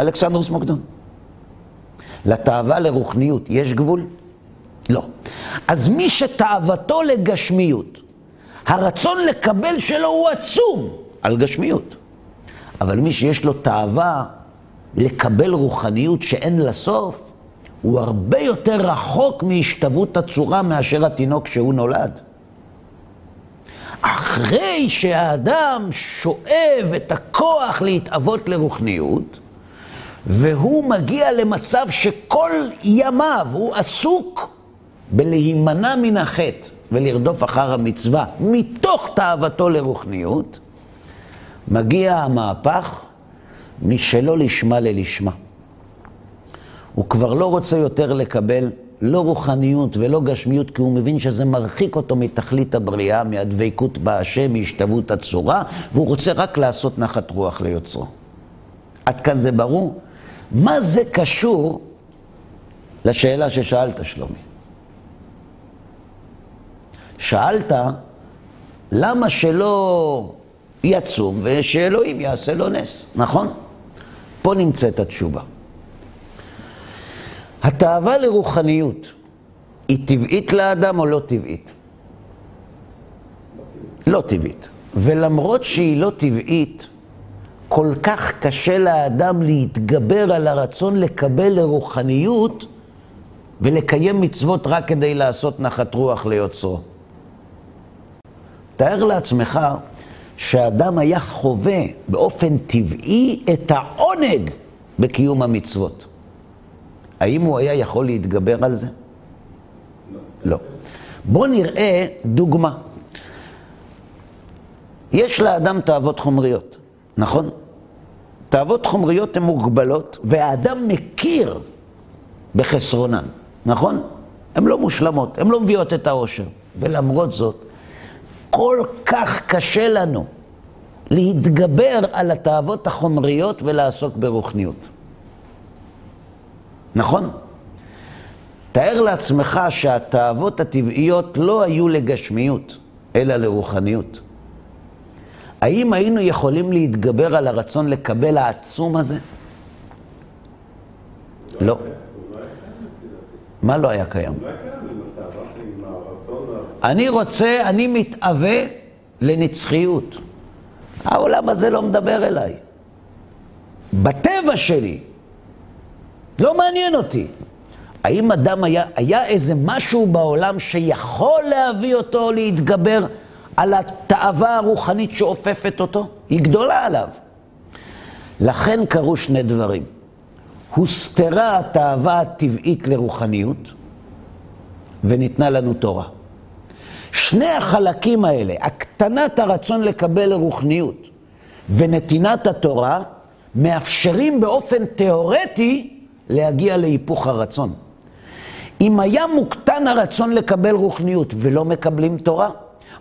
אלכסנדרוס מוקדון. לתאווה לרוחניות יש גבול? לא. אז מי שתאוותו לגשמיות, הרצון לקבל שלו הוא עצום על גשמיות. אבל מי שיש לו תאווה לקבל רוחניות שאין לה סוף, הוא הרבה יותר רחוק מהשתוות הצורה מאשר התינוק שהוא נולד. אחרי שהאדם שואב את הכוח להתאבות לרוחניות, והוא מגיע למצב שכל ימיו הוא עסוק בלהימנע מן החטא ולרדוף אחר המצווה מתוך תאוותו לרוחניות, מגיע המהפך משלא לשמה ללשמה. הוא כבר לא רוצה יותר לקבל לא רוחניות ולא גשמיות, כי הוא מבין שזה מרחיק אותו מתכלית הבריאה, מהדבקות בהשם, מהשתוות הצורה, והוא רוצה רק לעשות נחת רוח ליוצרו. עד כאן זה ברור? מה זה קשור לשאלה ששאלת, שלומי? שאלת, למה שלא יצום ושאלוהים יעשה לו נס, נכון? פה נמצאת התשובה. התאווה לרוחניות היא טבעית לאדם או לא טבעית? לא טבעית. ולמרות שהיא לא טבעית, כל כך קשה לאדם להתגבר על הרצון לקבל לרוחניות ולקיים מצוות רק כדי לעשות נחת רוח ליוצרו. תאר לעצמך שאדם היה חווה באופן טבעי את העונג בקיום המצוות. האם הוא היה יכול להתגבר על זה? לא. לא. בואו נראה דוגמה. יש לאדם תאוות חומריות, נכון? תאוות חומריות הן מוגבלות, והאדם מכיר בחסרונן, נכון? הן לא מושלמות, הן לא מביאות את העושר. ולמרות זאת, כל כך קשה לנו להתגבר על התאוות החומריות ולעסוק ברוחניות. נכון? תאר לעצמך שהתאוות הטבעיות לא היו לגשמיות, אלא לרוחניות. האם היינו יכולים להתגבר על הרצון לקבל העצום הזה? לא. מה לא היה קיים? אני רוצה, אני מתאווה לנצחיות. העולם הזה לא מדבר אליי. בטבע שלי, לא מעניין אותי. האם אדם היה, היה איזה משהו בעולם שיכול להביא אותו להתגבר על התאווה הרוחנית שאופפת אותו? היא גדולה עליו. לכן קרו שני דברים. הוסתרה התאווה הטבעית לרוחניות, וניתנה לנו תורה. שני החלקים האלה, הקטנת הרצון לקבל לרוחניות ונתינת התורה, מאפשרים באופן תיאורטי להגיע להיפוך הרצון. אם היה מוקטן הרצון לקבל רוחניות ולא מקבלים תורה,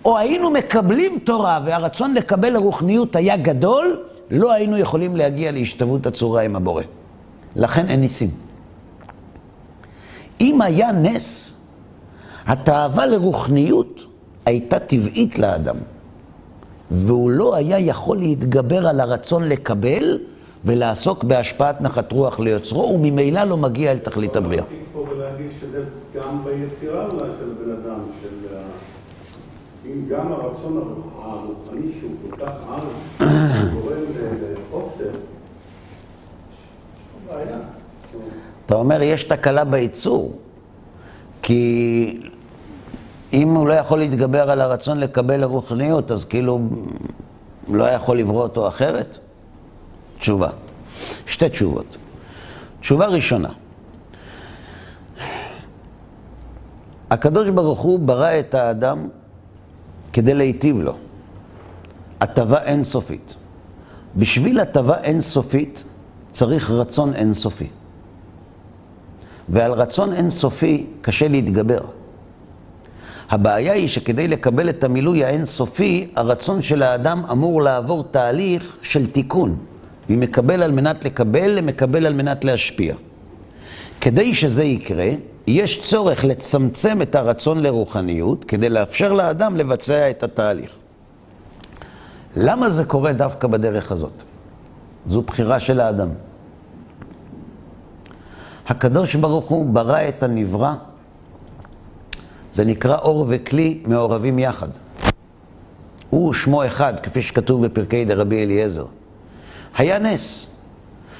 או היינו מקבלים תורה והרצון לקבל רוחניות היה גדול, לא היינו יכולים להגיע להשתוות הצורה עם הבורא. לכן אין ניסים. אם היה נס, התאווה לרוחניות הייתה טבעית לאדם. והוא לא היה יכול להתגבר על הרצון לקבל ולעסוק בהשפעת נחת רוח ליוצרו, וממילא לא מגיע אל תכלית הבריאה. ולהגיד שזה גם ביצירה אולי של בן אדם, של... ה- אם גם הרצון הרוח- הרוחני שהוא כל כך ער, גורם לחוסר, בעיה. אתה אומר, יש תקלה בייצור, כי אם הוא לא יכול להתגבר על הרצון לקבל הרוחניות, אז כאילו לא יכול לברוא אותו אחרת? תשובה. שתי תשובות. תשובה ראשונה, הקדוש ברוך הוא ברא את האדם כדי להיטיב לו. הטבה אינסופית. בשביל הטבה אינסופית צריך רצון אינסופי. ועל רצון אינסופי קשה להתגבר. הבעיה היא שכדי לקבל את המילוי האינסופי, הרצון של האדם אמור לעבור תהליך של תיקון. ממקבל על מנת לקבל למקבל על מנת להשפיע. כדי שזה יקרה, יש צורך לצמצם את הרצון לרוחניות כדי לאפשר לאדם לבצע את התהליך. למה זה קורה דווקא בדרך הזאת? זו בחירה של האדם. הקדוש ברוך הוא ברא את הנברא, זה נקרא אור וכלי מעורבים יחד. הוא שמו אחד, כפי שכתוב בפרקי דרבי אליעזר. היה נס.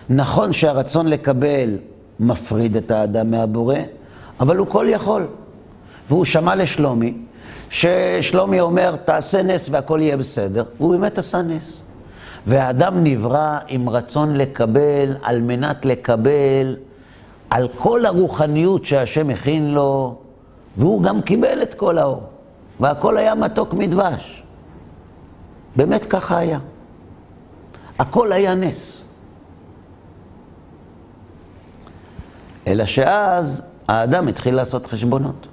נכון שהרצון לקבל מפריד את האדם מהבורא, אבל הוא כל יכול. והוא שמע לשלומי, ששלומי אומר, תעשה נס והכל יהיה בסדר, והוא באמת עשה נס. והאדם נברא עם רצון לקבל, על מנת לקבל, על כל הרוחניות שהשם הכין לו, והוא גם קיבל את כל האור. והכל היה מתוק מדבש. באמת ככה היה. הכל היה נס. אלא שאז האדם התחיל לעשות חשבונות.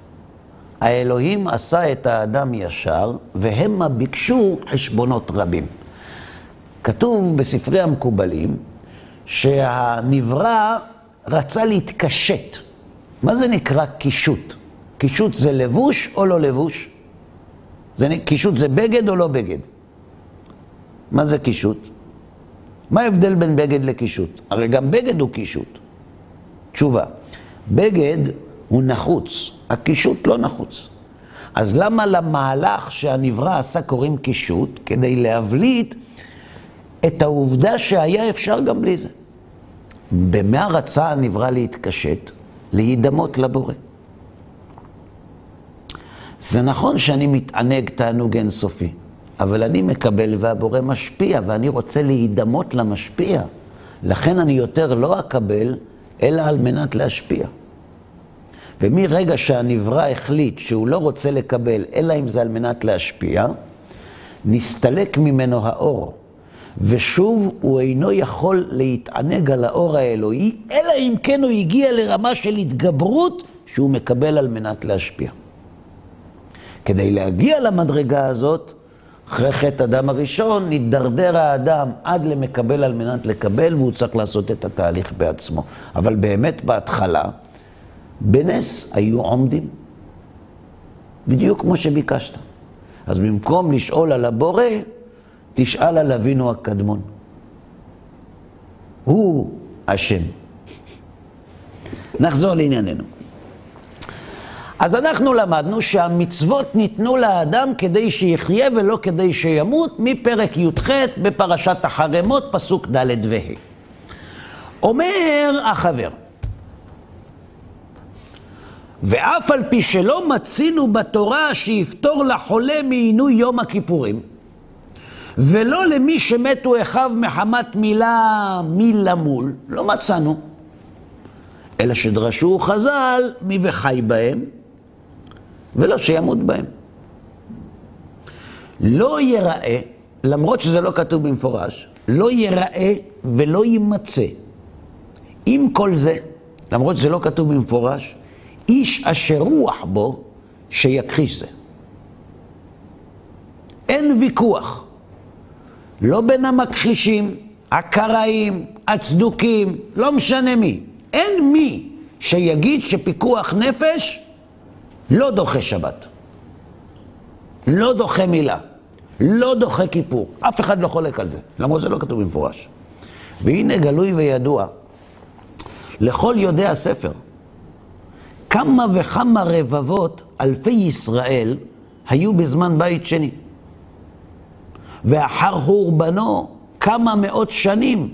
האלוהים עשה את האדם ישר, והמה ביקשו חשבונות רבים. כתוב בספרי המקובלים שהנברא רצה להתקשט. מה זה נקרא קישוט? קישוט זה לבוש או לא לבוש? זה, קישוט זה בגד או לא בגד? מה זה קישוט? מה ההבדל בין בגד לקישוט? הרי גם בגד הוא קישוט. תשובה, בגד הוא נחוץ, הקישוט לא נחוץ. אז למה למהלך שהנברא עשה קוראים קישוט? כדי להבליט את העובדה שהיה אפשר גם בלי זה. במה רצה הנברא להתקשט? להידמות לבורא. זה נכון שאני מתענג תענוג אינסופי, אבל אני מקבל והבורא משפיע, ואני רוצה להידמות למשפיע. לכן אני יותר לא אקבל, אלא על מנת להשפיע. ומרגע שהנברא החליט שהוא לא רוצה לקבל, אלא אם זה על מנת להשפיע, נסתלק ממנו האור. ושוב הוא אינו יכול להתענג על האור האלוהי, אלא אם כן הוא הגיע לרמה של התגברות שהוא מקבל על מנת להשפיע. כדי להגיע למדרגה הזאת, אחרי חטא אדם הראשון, נתדרדר האדם עד למקבל על מנת לקבל, והוא צריך לעשות את התהליך בעצמו. אבל באמת בהתחלה, בנס היו עומדים. בדיוק כמו שביקשת. אז במקום לשאול על הבורא, תשאל על אבינו הקדמון. הוא אשם. נחזור לענייננו. אז אנחנו למדנו שהמצוות ניתנו לאדם כדי שיחיה ולא כדי שימות, מפרק י"ח בפרשת החרמות, פסוק ד' וה'. אומר החבר, ואף על פי שלא מצינו בתורה שיפטור לחולה מעינוי יום הכיפורים, ולא למי שמתו אחיו מחמת מילה מי למול, לא מצאנו. אלא שדרשו חז"ל מי וחי בהם, ולא שימות בהם. לא ייראה, למרות שזה לא כתוב במפורש, לא ייראה ולא יימצא. עם כל זה, למרות שזה לא כתוב במפורש, איש אשר רוח בו שיכחיש זה. אין ויכוח. לא בין המכחישים, הקראים, הצדוקים, לא משנה מי. אין מי שיגיד שפיקוח נפש לא דוחה שבת. לא דוחה מילה. לא דוחה כיפור. אף אחד לא חולק על זה, למרות שזה לא כתוב במפורש. והנה גלוי וידוע לכל יודעי הספר, כמה וכמה רבבות אלפי ישראל היו בזמן בית שני. ואחר חורבנו כמה מאות שנים,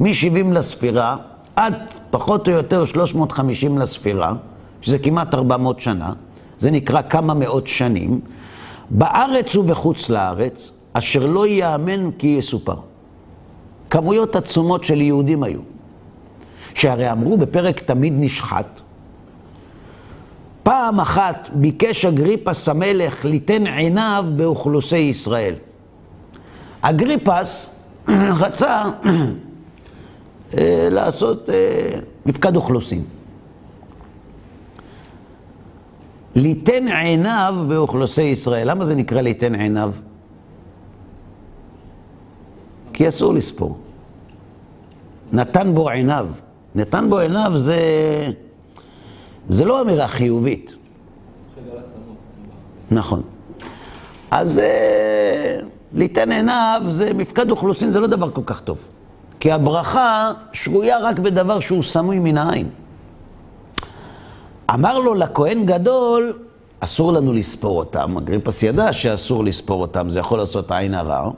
מ-70 לספירה עד פחות או יותר 350 לספירה, שזה כמעט 400 שנה, זה נקרא כמה מאות שנים, בארץ ובחוץ לארץ, אשר לא ייאמן כי יסופר. כמויות עצומות של יהודים היו. שהרי אמרו בפרק תמיד נשחט, פעם אחת ביקש אגריפס המלך ליתן עיניו באוכלוסי ישראל. אגריפס רצה אה, לעשות אה, מפקד אוכלוסין. ליתן עיניו באוכלוסי ישראל. למה זה נקרא ליתן עיניו? כי אסור לספור. נתן בו עיניו. נתן בו עיניו זה, זה לא אמירה חיובית. נכון. אז אה, ליתן עיניו זה מפקד אוכלוסין, זה לא דבר כל כך טוב. כי הברכה שרויה רק בדבר שהוא סמוי מן העין. אמר לו לכהן גדול, אסור לנו לספור אותם. אגריפס ידע שאסור לספור אותם, זה יכול לעשות עין הרע.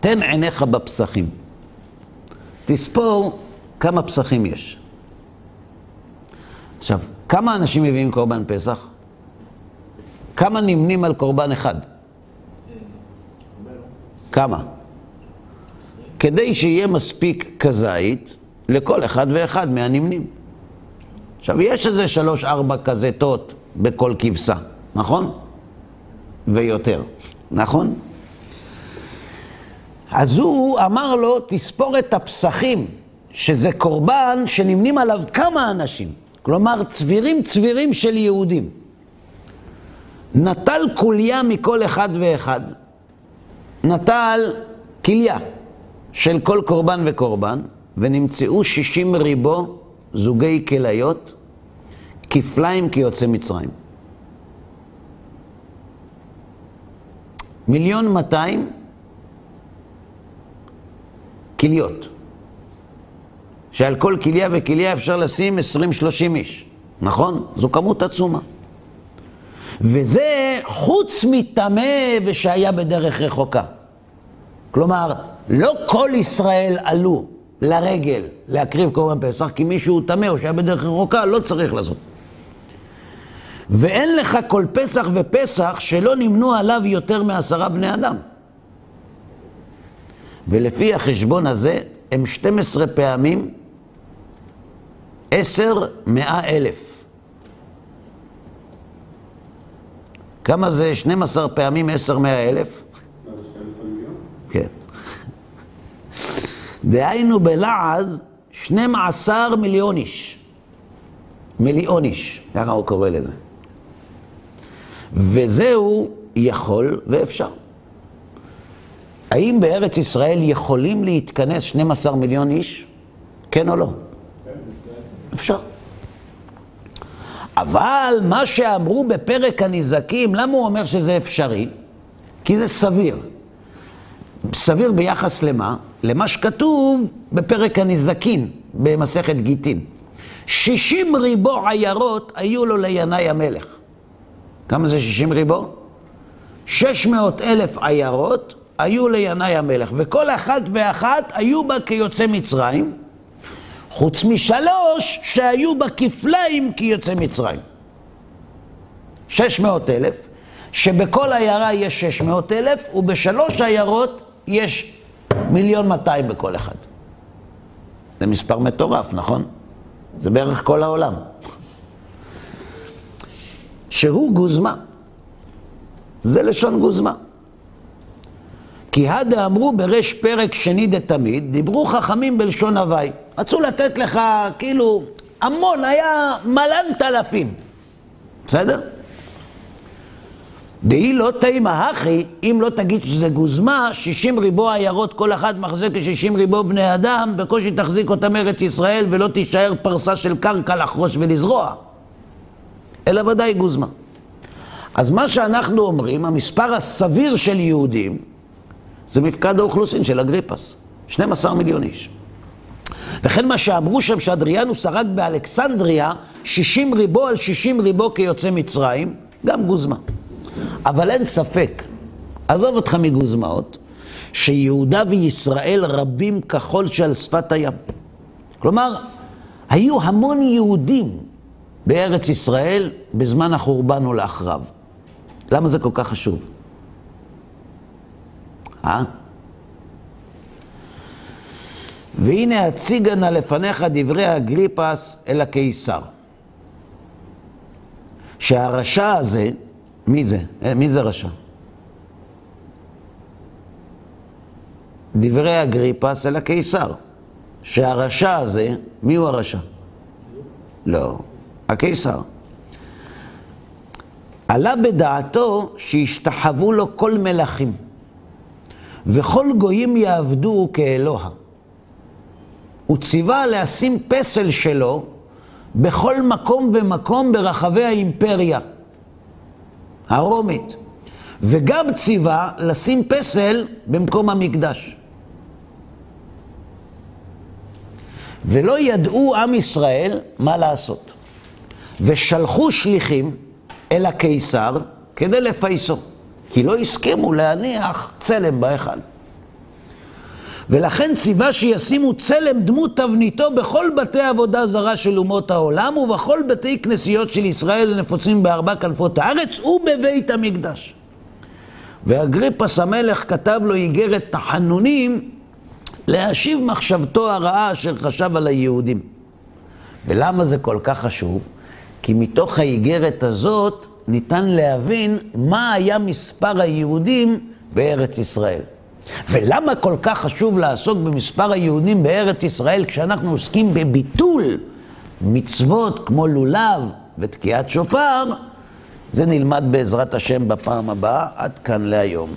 תן עיניך בפסחים. תספור כמה פסחים יש. עכשיו, כמה אנשים מביאים קורבן פסח? כמה נמנים על קורבן אחד? כמה? כדי שיהיה מספיק כזית לכל אחד ואחד מהנמנים. עכשיו, יש איזה שלוש-ארבע כזיתות בכל כבשה, נכון? ויותר, נכון? אז הוא אמר לו, תספור את הפסחים, שזה קורבן שנמנים עליו כמה אנשים. כלומר, צבירים צבירים של יהודים. נטל כוליה מכל אחד ואחד. נטל כליה של כל קורבן וקורבן, ונמצאו שישים ריבו זוגי כליות, כפליים כיוצא מצרים. מיליון מאתיים כליות. שעל כל כליה וכליה אפשר לשים 20-30 איש, נכון? זו כמות עצומה. וזה חוץ מטמא ושהיה בדרך רחוקה. כלומר, לא כל ישראל עלו לרגל להקריב קורבן פסח, כי מישהו טמא או שהיה בדרך רחוקה, לא צריך לעשות. ואין לך כל פסח ופסח שלא נמנו עליו יותר מעשרה בני אדם. ולפי החשבון הזה, הם 12 פעמים עשר מאה אלף. כמה זה 12 פעמים עשר מאה אלף? דהיינו בלעז 12 מיליון איש. מיליון איש, ככה הוא קורא לזה. וזהו יכול ואפשר. האם בארץ ישראל יכולים להתכנס 12 מיליון איש? כן או לא? אפשר. אבל מה שאמרו בפרק הנזקים, למה הוא אומר שזה אפשרי? כי זה סביר. סביר ביחס למה? למה שכתוב בפרק הנזקין במסכת גיטין. שישים ריבו עיירות היו לו לינאי המלך. כמה זה שישים ריבו? שש מאות אלף עיירות היו לינאי המלך, וכל אחת ואחת היו בה כיוצא מצרים, חוץ משלוש שהיו בה כפליים כיוצא מצרים. שש מאות אלף, שבכל עיירה יש שש מאות אלף, ובשלוש עיירות יש מיליון מאתיים בכל אחד. זה מספר מטורף, נכון? זה בערך כל העולם. שהוא גוזמה. זה לשון גוזמה. כי הדה אמרו בריש פרק שני דתמיד, דיברו חכמים בלשון הוואי. רצו לתת לך כאילו המון, היה מלנת אלפים. בסדר? דהי לא תימה הכי, אם לא תגיד שזה גוזמה, 60 ריבו עיירות, כל אחת מחזיק כ-60 ריבו בני אדם, בקושי תחזיק אותם ארץ ישראל ולא תישאר פרסה של קרקע לחרוש ולזרוע. אלא ודאי גוזמה. אז מה שאנחנו אומרים, המספר הסביר של יהודים, זה מפקד האוכלוסין של אגריפס, 12 מיליון איש. וכן מה שאמרו שם שאדריאנוס הרג באלכסנדריה 60 ריבו על 60 ריבו כיוצא מצרים, גם גוזמה. אבל אין ספק, עזוב אותך מגוזמאות, שיהודה וישראל רבים כחול שעל שפת הים. כלומר, היו המון יהודים בארץ ישראל בזמן החורבן ולאחריו. למה זה כל כך חשוב? אה? והנה אציגה נא לפניך דברי אגריפס אל הקיסר. שהרשע הזה, מי זה? אה, מי זה רשע? דברי אגריפס אל הקיסר. שהרשע הזה, מי הוא הרשע? לא, הקיסר. עלה בדעתו שישתחוו לו כל מלכים, וכל גויים יעבדו כאלוה. הוא ציווה לשים פסל שלו בכל מקום ומקום ברחבי האימפריה הרומית, וגם ציווה לשים פסל במקום המקדש. ולא ידעו עם ישראל מה לעשות. ושלחו שליחים אל הקיסר כדי לפייסו, כי לא הסכימו להניח צלם בהיכל. ולכן ציווה שישימו צלם דמות תבניתו בכל בתי עבודה זרה של אומות העולם ובכל בתי כנסיות של ישראל הנפוצים בארבע כנפות הארץ ובבית המקדש. ואגריפס המלך כתב לו איגרת תחנונים להשיב מחשבתו הרעה אשר חשב על היהודים. ולמה זה כל כך חשוב? כי מתוך האיגרת הזאת ניתן להבין מה היה מספר היהודים בארץ ישראל. ולמה כל כך חשוב לעסוק במספר היהודים בארץ ישראל כשאנחנו עוסקים בביטול מצוות כמו לולב ותקיעת שופר? זה נלמד בעזרת השם בפעם הבאה. עד כאן להיום.